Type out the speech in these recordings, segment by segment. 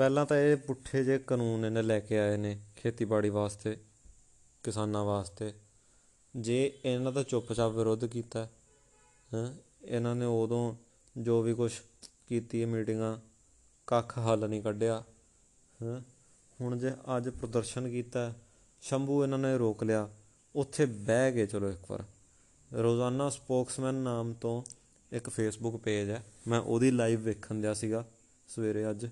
ਪਹਿਲਾਂ ਤਾਂ ਇਹ ਪੁੱਠੇ ਜੇ ਕਾਨੂੰਨ ਇਹਨੇ ਲੈ ਕੇ ਆਏ ਨੇ ਖੇਤੀਬਾੜੀ ਵਾਸਤੇ, ਕਿਸਾਨਾਂ ਵਾਸਤੇ। ਜੇ ਇਹਨਾਂ ਦਾ ਚੁੱਪਚਾਪ ਵਿਰੋਧ ਕੀਤਾ, ਹੈਂ, ਇਹਨਾਂ ਨੇ ਉਦੋਂ ਜੋ ਵੀ ਕੁਛ ਕੀਤੀ ਮੀਟਿੰਗਾਂ, ਕੱਖ ਹੱਲ ਨਹੀਂ ਕੱਢਿਆ, ਹੈਂ। ਹੁਣ ਜੇ ਅੱਜ ਪ੍ਰਦਰਸ਼ਨ ਕੀਤਾ, ਸ਼ੰਭੂ ਇਹਨਾਂ ਨੇ ਰੋਕ ਲਿਆ, ਉੱਥੇ ਬਹਿ ਗਏ, ਚਲੋ ਇੱਕ ਵਾਰ। ਰੋਜ਼ਾਨਾ ਸਪੋਕਸਮੈਨ ਨਾਮ ਤੋਂ ਇੱਕ ਫੇਸਬੁੱਕ ਪੇਜ ਹੈ, ਮੈਂ ਉਹਦੀ ਲਾਈਵ ਵੇਖਣ ਦਿਆ ਸੀਗਾ ਸਵੇਰੇ ਅੱਜ।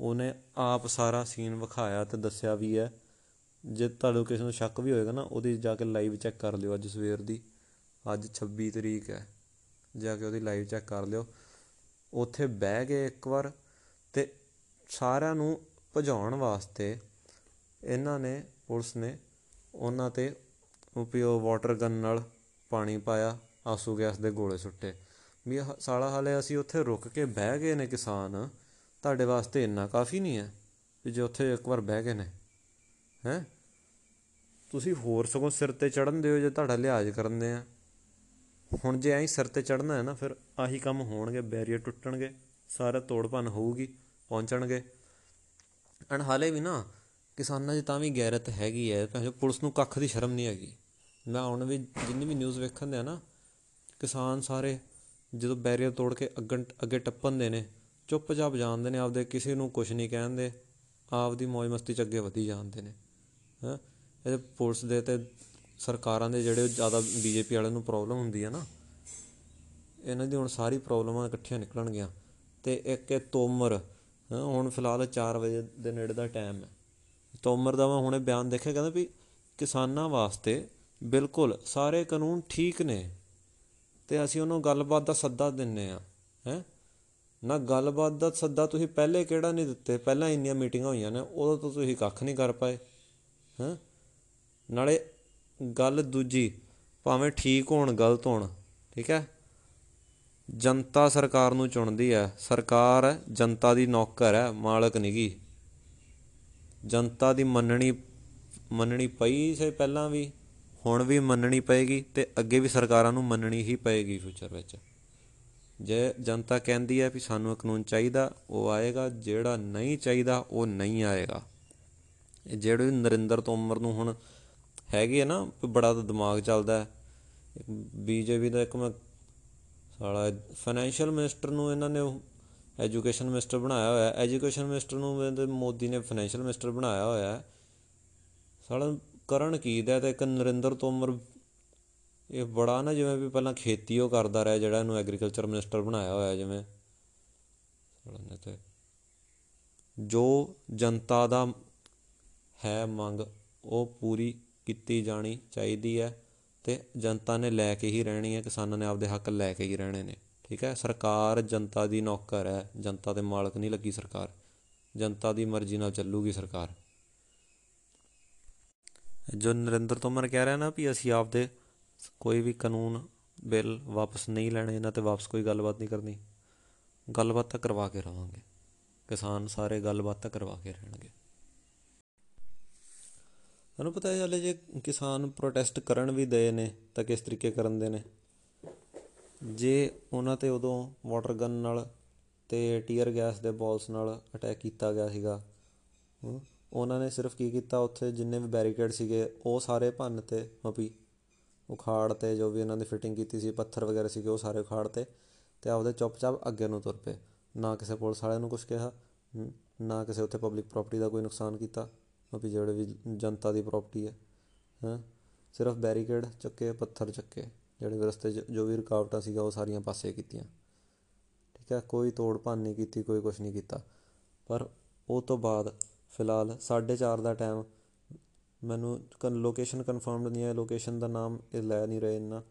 ਉਹਨੇ ਆਪ ਸਾਰਾ ਸੀਨ ਵਿਖਾਇਆ ਤੇ ਦੱਸਿਆ ਵੀ ਹੈ। ਜੇ ਤੁਹਾਨੂੰ ਕਿਸੇ ਨੂੰ ਸ਼ੱਕ ਵੀ ਹੋਏਗਾ ਨਾ, ਉਹਦੀ ਜਾ ਕੇ ਲਾਈਵ ਚੈੱਕ ਕਰ ਲਿਓ ਅੱਜ ਸਵੇਰ ਦੀ। ਅੱਜ 26 ਤਰੀਕ ਹੈ। ਜਾ ਕੇ ਉਹਦੀ ਲਾਈਵ ਚੈੱਕ ਕਰ ਲਿਓ। ਉੱਥੇ ਬਹਿ ਗਏ ਇੱਕ ਵਾਰ ਤੇ ਸਾਰਿਆਂ ਨੂੰ ਭਜਾਉਣ ਵਾਸਤੇ ਇਹਨਾਂ ਨੇ, ਪੁਲਿਸ ਨੇ ਉਹਨਾਂ ਤੇ ਉਪਯੋਗ ਵਾਟਰ ਗਨ ਨਾਲ ਪਾਣੀ ਪਾਇਆ, ਆਸੂ ਗੈਸ ਦੇ ਗੋਲੇ ਸੁੱਟੇ। ਵੀ ਆਹ ਸਾਲਾ ਹਾਲੇ ਅਸੀਂ ਉੱਥੇ ਰੁਕ ਕੇ ਬਹਿ ਗਏ ਨੇ ਕਿਸਾਨ। ਤੁਹਾਡੇ ਵਾਸਤੇ ਇੰਨਾ ਕਾਫੀ ਨਹੀਂ ਹੈ ਵੀ ਜੇ ਉੱਥੇ ਇੱਕ ਵਾਰ ਬਹਿ ਗਏ ਨੇ, ਹੈ? ਤੁਸੀਂ ਹੋਰ ਸਗੋਂ ਸਿਰ ਤੇ ਚੜਨ ਦਿਓ ਜੇ ਤੁਹਾਡਾ ਲਿਹਾਜ਼ ਕਰਦੇ ਆ। ਹੁਣ ਜੇ ਐਂ ਸਿਰ ਤੇ ਚੜਨਾ ਹੈ ਨਾ, ਫਿਰ ਆਹੀ ਕੰਮ ਹੋਣਗੇ, ਬੈਰੀਅਰ ਟੁੱਟਣਗੇ, ਸਾਰਾ ਤੋੜ ਭੰਨ ਹੋਊਗੀ, ਪਹੁੰਚਣਗੇ। ਐਂਡ ਹਾਲੇ ਵੀ ਨਾ ਕਿਸਾਨਾਂ 'ਚ ਤਾਂ ਵੀ ਗੈਰਤ ਹੈਗੀ ਹੈ, ਭਾਵੇਂ ਪੁਲਿਸ ਨੂੰ ਕੱਖ ਦੀ ਸ਼ਰਮ ਨਹੀਂ ਹੈਗੀ। ਮੈਂ ਹੁਣ ਵੀ ਜਿੰਨੀ ਵੀ ਨਿਊਜ਼ ਵੇਖਣ ਦੇ ਆ ਨਾ, ਕਿਸਾਨ ਸਾਰੇ ਜਦੋਂ ਬੈਰੀਅਰ ਤੋੜ ਕੇ ਅੱਗਣ, ਅੱਗੇ ਟੱਪਣ ਦੇ ਨੇ ਚੁੱਪਚਾਪ ਜਾਂਦੇ ਨੇ, ਆਪਦੇ ਕਿਸੇ ਨੂੰ ਕੁਝ ਨਹੀਂ ਕਹਿੰਦੇ, ਆਪਦੀ ਮौज ਮਸਤੀ 'ਚ ਅੱਗੇ ਵਧੀ ਜਾਂਦੇ ਨੇ, ਹੈਂ। ਇਹ ਪੁਲਿਸ ਦੇ ਤੇ ਸਰਕਾਰਾਂ ਦੇ ਜਿਹੜੇ ਜ਼ਿਆਦਾ ਬੀਜੇਪੀ ਵਾਲਿਆਂ ਨੂੰ ਪ੍ਰੋਬਲਮ ਹੁੰਦੀ ਹੈ ਨਾ, ਇਹਨਾਂ ਦੀ ਹੁਣ ਸਾਰੀ ਪ੍ਰੋਬਲਮਾਂ ਇਕੱਠੀਆਂ ਨਿਕਲਣਗੀਆਂ। ਤੇ ਇੱਕ ਇਹ ਤੋਮਰ, ਹੈਂ, ਹੁਣ ਫਿਲਹਾਲ 4 ਵਜੇ ਦੇ ਨੇੜੇ ਦਾ ਟਾਈਮ ਹੈ। ਤੋਮਰ ਦਾ ਮੈਂ ਹੁਣੇ ਬਿਆਨ ਦੇਖਿਆ, ਕਹਿੰਦਾ ਵੀ ਕਿਸਾਨਾਂ ਵਾਸਤੇ ਬਿਲਕੁਲ ਸਾਰੇ ਕਾਨੂੰਨ ਠੀਕ ਨੇ, ਤੇ ਅਸੀਂ ਉਹਨੂੰ ਗੱਲਬਾਤ ਦਾ ਸੱਦਾ ਦਿੰਨੇ ਆ, ਹੈ। ਨਾ ਗੱਲਬਾਤ ਦਾ ਸੱਦਾ ਤੁਸੀਂ ਪਹਿਲੇ ਕਿਹੜਾ ਨਹੀਂ ਦਿੱਤੇ? ਪਹਿਲਾਂ ਇੰਨੀਆਂ ਮੀਟਿੰਗਾਂ ਹੋਈਆਂ ਨੇ, ਉਦੋਂ ਤੋਂ ਤੁਸੀਂ ਕੱਖ ਨਹੀਂ ਕਰ ਪਾਏ। ਹੈ? ਨਾਲੇ ਗੱਲ ਦੂਜੀ, ਭਾਵੇਂ ਠੀਕ ਹੋਣ, ਗਲਤ ਹੋਣ, ਠੀਕ ਹੈ? ਜਨਤਾ ਸਰਕਾਰ ਨੂੰ ਚੁਣਦੀ ਹੈ। ਸਰਕਾਰ ਜਨਤਾ ਦੀ ਨੌਕਰ ਹੈ, ਮਾਲਕ ਨਹੀਂਗੀ ਜਨਤਾ ਦੀ ਮੰਨਣੀ ਮੰਨਣੀ ਪਈ ਸੇ ਪਹਿਲਾਂ ਵੀ, ਹੁਣ ਵੀ ਮੰਨਣੀ ਪਏਗੀ ਤੇ ਅੱਗੇ ਵੀ ਸਰਕਾਰਾਂ ਨੂੰ ਮੰਨਣੀ ਹੀ ਪਏਗੀ ਫਿਊਚਰ ਵਿੱਚ। ਜੇ ਜਨਤਾ ਕਹਿੰਦੀ ਹੈ ਵੀ ਸਾਨੂੰ ਇਹ ਕਾਨੂੰਨ ਚਾਹੀਦਾ, ਉਹ ਆਏਗਾ, ਜਿਹੜਾ ਨਹੀਂ ਚਾਹੀਦਾ, ਉਹ ਨਹੀਂ ਆਏਗਾ। ਇਹ ਜਿਹੜੇ ਨਰਿੰਦਰ ਤੋਮਰ ਨੂੰ ਹੁਣ ਹੈਗੇ ਆ ਨਾ, ਵੀ ਬੜਾ ਤਾਂ ਦਿਮਾਗ ਚੱਲਦਾ ਹੈ। ਬੀਜੇਪੀ ਦਾ ਇੱਕ ਮੈਂ ਸਾਲਾ ਫਾਈਨੈਂਸ਼ੀਅਲ ਮਿਨਿਸਟਰ ਨੂੰ ਇਹਨਾਂ ਨੇ ਐਜੂਕੇਸ਼ਨ ਮਿਨਿਸਟਰ ਬਣਾਇਆ ਹੋਇਆ ਐਜੂਕੇਸ਼ਨ ਮਿਨਿਸਟਰ ਨੂੰ ਇਹਦੇ ਮੋਦੀ ਨੇ ਫਾਈਨੈਂਸ਼ੀਅਲ ਮਿਨਿਸਟਰ ਬਣਾਇਆ ਹੋਇਆ ਹੈ। ਸਾਲਾ ਕਰਨ ਕੀ ਦਾ ਤੇ ਇੱਕ ਨਰਿੰਦਰ ਤੋਮਰ ਇਹ ਬੜਾ ਨਾ ਜਿਵੇਂ ਵੀ ਪਹਿਲਾਂ ਖੇਤੀ ਉਹ ਕਰਦਾ ਰਿਹਾ, ਜਿਹੜਾ ਇਹਨੂੰ ਐਗਰੀਕਲਚਰ ਮਿਨਿਸਟਰ ਬਣਾਇਆ ਹੋਇਆ ਜਿਵੇਂ। ਸਾਲਾ ਨੇ ਤੇ ਜੋ ਜਨਤਾ ਦਾ ਹੈ ਮੰਗ, ਉਹ ਪੂਰੀ ਕੀਤੀ ਜਾਣੀ ਚਾਹੀਦੀ ਹੈ ਤੇ ਜਨਤਾ ਨੇ ਲੈ ਕੇ ਹੀ ਰਹਿਣੀ ਹੈ, ਕਿਸਾਨਾਂ ਨੇ ਆਪਦੇ ਹੱਕ ਲੈ ਕੇ ਹੀ ਰਹਿਣੇ ਨੇ, ਠੀਕ ਹੈ? ਸਰਕਾਰ ਜਨਤਾ ਦੀ ਨੌਕਰ ਹੈ, ਜਨਤਾ ਦੇ ਮਾਲਕ ਨਹੀਂ ਲੱਗੀ ਸਰਕਾਰ, ਜਨਤਾ ਦੀ ਮਰਜ਼ੀ ਨਾਲ ਚੱਲੂਗੀ ਸਰਕਾਰ। ਜੋ ਨਰਿੰਦਰ ਤੋਮਰ ਕਹਿ ਰਿਹਾ ਨਾ ਵੀ ਅਸੀਂ ਆਪਦੇ ਕੋਈ ਵੀ ਕਾਨੂੰਨ ਬਿੱਲ ਵਾਪਸ ਨਹੀਂ ਲੈਣੇ ਇਹਨਾਂ ਤੇ ਵਾਪਸ ਕੋਈ ਗੱਲਬਾਤ ਨਹੀਂ ਕਰਨੀ। ਗੱਲਬਾਤ ਤਾਂ ਕਰਵਾ ਕੇ ਰਵਾਂਗੇ। ਕਿਸਾਨ ਸਾਰੇ ਗੱਲਬਾਤ ਤਾਂ ਕਰਵਾ ਕੇ ਰਹਿਣਗੇ। ਤੁਹਾਨੂੰ ਪਤਾ ਹੈ ਹਲੇ ਜੇ ਕਿਸਾਨ ਪ੍ਰੋਟੈਸਟ ਕਰਨ ਵੀ ਦਏ ਨੇ ਤਾਂ ਕਿਸ ਤਰੀਕੇ ਕਰਨ ਦੇ ਨੇ? ਜੇ ਉਹਨਾਂ ਤੇ ਉਦੋਂ ਵਾਟਰ ਗਨ ਨਾਲ ਤੇ ਟੀਅਰ ਗੈਸ ਦੇ ਬਾਲਸ ਨਾਲ ਅਟੈਕ ਕੀਤਾ ਗਿਆ ਸੀਗਾ ਹਮ, ਉਹਨਾਂ ਨੇ ਸਿਰਫ ਕੀ ਕੀਤਾ? ਉੱਥੇ ਜਿੰਨੇ ਵੀ ਬੈਰੀਕੇਡ ਸੀਗੇ ਉਹ ਸਾਰੇ ਭੰਨ ਤੇ ਮਪੀ ਉਖਾੜ ਤੇ ਜੋ ਵੀ ਇਹਨਾਂ ਦੀ ਫਿਟਿੰਗ ਕੀਤੀ ਸੀ, ਪੱਥਰ ਵਗੈਰਾ ਸੀਗੇ, ਉਹ ਸਾਰੇ ਉਖਾੜ ਤੇ ਤੇ ਆਪਦੇ ਚੁੱਪਚਾਪ ਅੱਗੇ ਨੂੰ ਤੁਰ ਪਏ। ਨਾ ਕਿਸੇ ਪੁਲਿਸ ਵਾਲਿਆਂ ਨੂੰ ਕੁਝ ਕਿਹਾ, ਨ- ਨਾ ਕਿਸੇ ਉੱਥੇ ਪਬਲਿਕ ਪ੍ਰਾਪਰਟੀ ਦਾ ਕੋਈ ਨੁਕਸਾਨ ਕੀਤਾ ਮਪੀ ਜਿਹੜੇ ਵੀ ਜਨਤਾ ਦੀ ਪ੍ਰਾਪਰਟੀ ਹੈ, ਹੈਂ। ਸਿਰਫ ਬੈਰੀਕੇਡ ਚੱਕੇ, ਪੱਥਰ ਚੱਕੇ, ਜਿਹੜੇ ਵੀ ਰਸਤੇ 'ਚ ਜੋ ਵੀ ਰੁਕਾਵਟਾਂ ਸੀਗਾ ਉਹ ਸਾਰੀਆਂ ਪਾਸੇ ਕੀਤੀਆਂ। ਠੀਕ ਹੈ, ਕੋਈ ਤੋੜ ਭੰਨ ਨਹੀਂ ਕੀਤੀ, ਕੋਈ ਕੁਝ ਨਹੀਂ ਕੀਤਾ। ਪਰ ਉਹ ਤੋਂ ਬਾਅਦ ਫਿਲਹਾਲ 4:30 ਦਾ ਟਾਈਮ ਮੈਨੂੰ ਲੋਕੇਸ਼ਨ ਕਨਫਰਮਡ ਨਹੀਂ ਹੈ ਲੋਕੇਸ਼ਨ ਦਾ ਨਾਮ ਇਹ ਲੈ ਨਹੀਂ ਰਹੇ ਇੰਨਾ।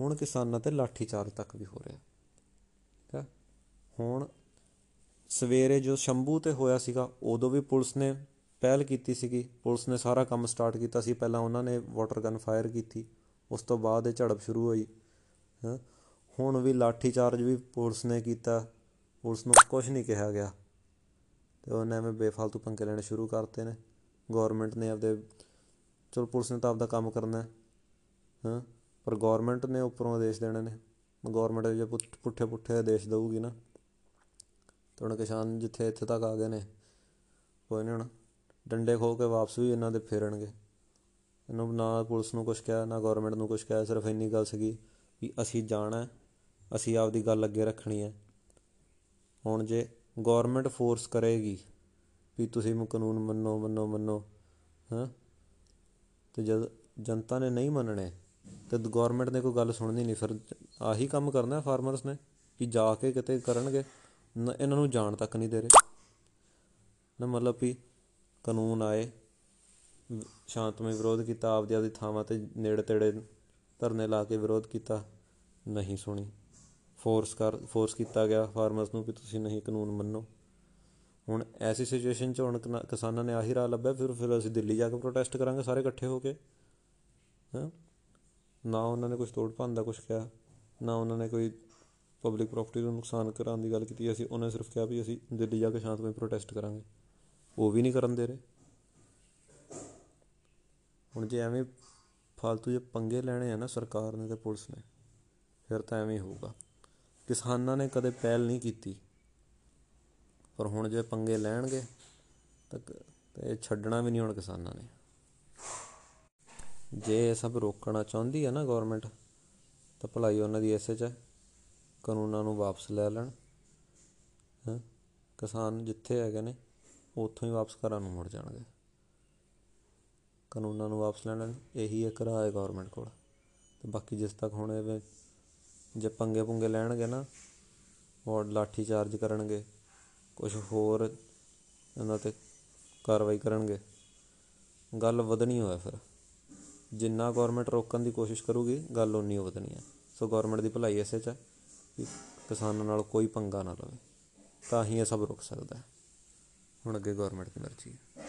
ਹੁਣ ਕਿਸਾਨਾਂ ਤੇ ਲਾਠੀ ਚਾਰਜ ਤੱਕ ਵੀ ਹੋ ਰਿਹਾ। ਠੀਕ ਹੈ ਹੁਣ ਸਵੇਰੇ ਜੋ ਸ਼ੰਭੂ ਤੇ ਹੋਇਆ ਸੀਗਾ, ਉਦੋਂ ਵੀ ਪੁਲਿਸ ਨੇ ਪਹਿਲ ਕੀਤੀ ਸੀਗੀ। ਪੁਲਿਸ ਨੇ ਸਾਰਾ ਕੰਮ ਸਟਾਰਟ ਕੀਤਾ ਸੀ। ਪਹਿਲਾਂ ਉਹਨਾਂ ਨੇ ਵਾਟਰ ਗਨ ਫਾਇਰ ਕੀਤੀ। ਉਸ ਤੋਂ ਬਾਅਦ ਇਹ ਝੜਪ ਸ਼ੁਰੂ ਹੋਈ। ਹੈਂ? ਹੁਣ ਵੀ ਲਾਠੀ ਚਾਰਜ ਵੀ ਪੁਲਿਸ ਨੇ ਕੀਤਾ। ਪੁਲਿਸ ਨੂੰ ਕੁਝ ਨਹੀਂ ਕਿਹਾ ਗਿਆ। ਤੇ ਉਹਨੇ ਐਵੇਂ ਬੇਫਾਲਤੂ ਪੰਗੇ ਲੈਣੇ ਸ਼ੁਰੂ ਕਰਤੇ ਨੇ। ਗਵਰਨਮੈਂਟ ਨੇ ਆਪਦੇ ਚਲੋ ਪੁਲਿਸ ਨੇ ਤਾਂ ਆਪਦਾ ਕੰਮ ਕਰਨਾ ਹੈ ਹਾਂ? ਪਰ ਗਵਰਨਮੈਂਟ ਨੇ ਉੱਪਰੋਂ ਆਦੇਸ਼ ਦੇਣੇ ਨੇ। ਗਵਰਨਮੈਂਟ ਜੇ ਪੁੱਠ- ਪੁੱਠੇ ਪੁੱਠੇ ਆਦੇਸ਼ ਦਊਗੀ ਨਾ ਤਾਂ ਹੁਣ ਕਿਸਾਨ ਜਿੱਥੇ ਇੱਥੇ ਤੱਕ ਆ ਗਏ ਨੇ ਕੋਈ ਨਹੀਂ ਹੁਣ ਡੰਡੇ ਖੋ ਕੇ ਵਾਪਸ ਵੀ ਇਹਨਾਂ ਦੇ ਫੇਰਨਗੇ। ਇਹਨੂੰ ਨਾ ਪੁਲਿਸ ਨੂੰ ਕੁਝ ਕਿਹਾ ਨਾ ਗਵਰਨਮੈਂਟ ਨੂੰ ਕੁਝ ਕਿਹਾ ਸਿਰਫ ਇੰਨੀ ਗੱਲ ਸੀਗੀ ਵੀ ਅਸੀਂ ਜਾਣਾ ਹੈ, ਅਸੀਂ ਆਪਦੀ ਗੱਲ ਅੱਗੇ ਰੱਖਣੀ ਹੈ। ਹੁਣ ਜੇ ਗਵਰਨਮੈਂਟ ਫੋਰਸ ਕਰੇਗੀ ਵੀ ਤੁਸੀਂ ਮ- ਕਾਨੂੰਨ ਮੰਨੋ ਮੰਨੋ ਮੰਨੋ, ਹਾਂ? ਤੇ ਜਦ ਜਨਤਾ ਨੇ ਨਹੀਂ ਮੰਨਣੇ, ਤੇ ਗਵਰਨਮੈਂਟ ਨੇ ਕੋਈ ਗੱਲ ਸੁਣਨੀ ਨਹੀਂ, ਫਿਰ ਆਹੀ ਕੰਮ ਕਰਨਾ ਫਾਰਮਰਸ ਨੇ ਵੀ ਜਾ ਕੇ ਕਿਤੇ ਕਰਨਗੇ। ਨ- ਇਹਨਾਂ ਨੂੰ ਜਾਣ ਤੱਕ ਨਹੀਂ ਦੇ ਰਹੇ। ਨਾ ਮਤਲਬ ਵੀ ਕਾਨੂੰਨ ਆਏ ਵ- ਸ਼ਾਂਤਮਈ ਵਿਰੋਧ ਕੀਤਾ, ਆਪਦੀ ਆਪਦੀ ਥਾਵਾਂ ਤੇ ਨੇੜੇ ਤੇੜੇ ਧਰਨੇ ਲਾ ਕੇ ਵਿਰੋਧ ਕੀਤਾ, ਨਹੀਂ ਸੁਣੀ। ਫੋਰਸ ਕਰ ਫੋਰਸ ਕੀਤਾ ਗਿਆ ਫਾਰਮਰਸ ਨੂੰ ਵੀ ਤੁਸੀਂ ਨਹੀਂ ਕਾਨੂੰਨ ਮੰਨੋ। ਹੁਣ ਐਸੀ ਸਿਚੁਏਸ਼ਨ 'ਚ ਹੁਣ ਕਿਨਾ- ਕਿਸਾਨਾਂ ਨੇ ਆਹੀ ਰਾਹ ਲੱਭਿਆ, ਫਿਰ ਫਿਰ ਅਸੀਂ ਦਿੱਲੀ ਜਾ ਕੇ ਪ੍ਰੋਟੈਸਟ ਕਰਾਂਗੇ ਸਾਰੇ ਇਕੱਠੇ ਹੋ ਕੇ। ਹਾਂ? ਨਾ ਉਹਨਾਂ ਨੇ ਕੁਝ ਤੋੜ ਭੰਨ ਦਾ ਕੁਝ ਕਿਹਾ, ਨਾ ਉਹਨਾਂ ਨੇ ਕੋਈ ਪਬਲਿਕ ਪ੍ਰਾਪਰਟੀ ਨੂੰ ਨੁਕਸਾਨ ਕਰਾਉਣ ਦੀ ਗੱਲ ਕੀਤੀ। ਅਸੀਂ ਉਹਨਾਂ ਨੇ ਸਿਰਫ ਕਿਹਾ ਵੀ ਅਸੀਂ ਦਿੱਲੀ ਜਾ ਕੇ ਸ਼ਾਂਤਮਈ ਪ੍ਰੋਟੈਸਟ ਕਰਾਂਗੇ। ਉਹ ਵੀ ਨਹੀਂ ਕਰਨ ਦੇ ਰਹੇ। ਹੁਣ ਜੇ ਐਵੇਂ ਫालतू ਜੇ ਪੰਗੇ ਲੈਣੇ ਆ ਨਾ ਸਰਕਾਰ ਨੇ ਤੇ ਪੁਲਿਸ ਨੇ, ਫਿਰ ਤਾਂ ਐਵੇਂ ਹੀ ਹੋਊਗਾ। ਕਿਸਾਨਾਂ ਨੇ ਕਦੇ ਪਹਿਲ ਨਹੀਂ ਕੀਤੀ। ਪਰ ਹੁਣ ਜੇ ਪੰਗੇ ਲੈਣਗੇ, ਤਾਂ ਕ- ਤੇ ਇਹ ਛੱਡਣਾ ਵੀ ਨਹੀਂ ਹੁਣ ਕਿਸਾਨਾਂ ਨੇ। ਜੇ ਇਹ ਸਭ ਰੋਕਣਾ ਚਾਹੁੰਦੀ ਹੈ ਨਾ ਗਵਰਨਮੈਂਟ ਤਾਂ ਭਲਾਈ ਉਹਨਾਂ ਦੀ ਇਸੇ 'ਚ ਹੈ। ਕਾਨੂੰਨਾਂ ਨੂੰ ਵਾਪਸ ਲੈ ਲੈਣ। ਹੈਂ? ਕਿਸਾਨ ਜਿੱਥੇ ਹੈਗੇ ਨੇ, ਉੱਥੋਂ ਹੀ ਵਾਪਸ ਘਰਾਂ ਨੂੰ ਮੁੜ ਜਾਣਗੇ। ਕਾਨੂੰਨਾਂ ਨੂੰ ਵਾਪਸ ਲੈ ਲੈਣ। ਇਹੀ ਇੱਕ ਰਾਹ ਹੈ ਗਵਰਨਮੈਂਟ ਕੋਲ। ਤੇ ਬਾਕੀ ਜਿਸ ਤੱਕ ਹੁਣ ਇਹ ਜੇ ਪੰਗੇ ਪੁੰਗੇ ਲੈਣਗੇ ਨਾ ਹੋਰ ਲਾਠੀ ਚਾਰਜ ਕਰਨਗੇ। ਕੁਝ ਹੋਰ ਇਹਨਾਂ ਤੇ ਕਾਰਵਾਈ ਕਰਨਗੇ। ਗੱਲ ਵਧਣੀ ਹੋਇਆ ਫਿਰ। ਜਿੰਨਾ ਗਵਰਨਮੈਂਟ ਰੋਕਣ ਦੀ ਕੋਸ਼ਿਸ਼ ਕਰੂਗੀ, ਗੱਲ ਉਨੀ ਓ ਵਧਣੀ ਹੈ। ਸੋ ਗਵਰਨਮੈਂਟ ਦੀ ਭਲਾਈ ਇਸੇ 'ਚ ਹੈ ਕਿ ਕਿਸਾਨਾਂ ਨਾਲ ਕੋਈ ਪੰਗਾ ਨਾ ਲਵੇ। ਤਾਂ ਹੀ ਇਹ ਸਭ ਰੁਕ ਸਕਦਾ ਹੈ। ਹੁਣ ਅੱਗੇ ਗਵਰਨਮੈਂਟ ਦੀ ਮਰਜ਼ੀ ਹੈ।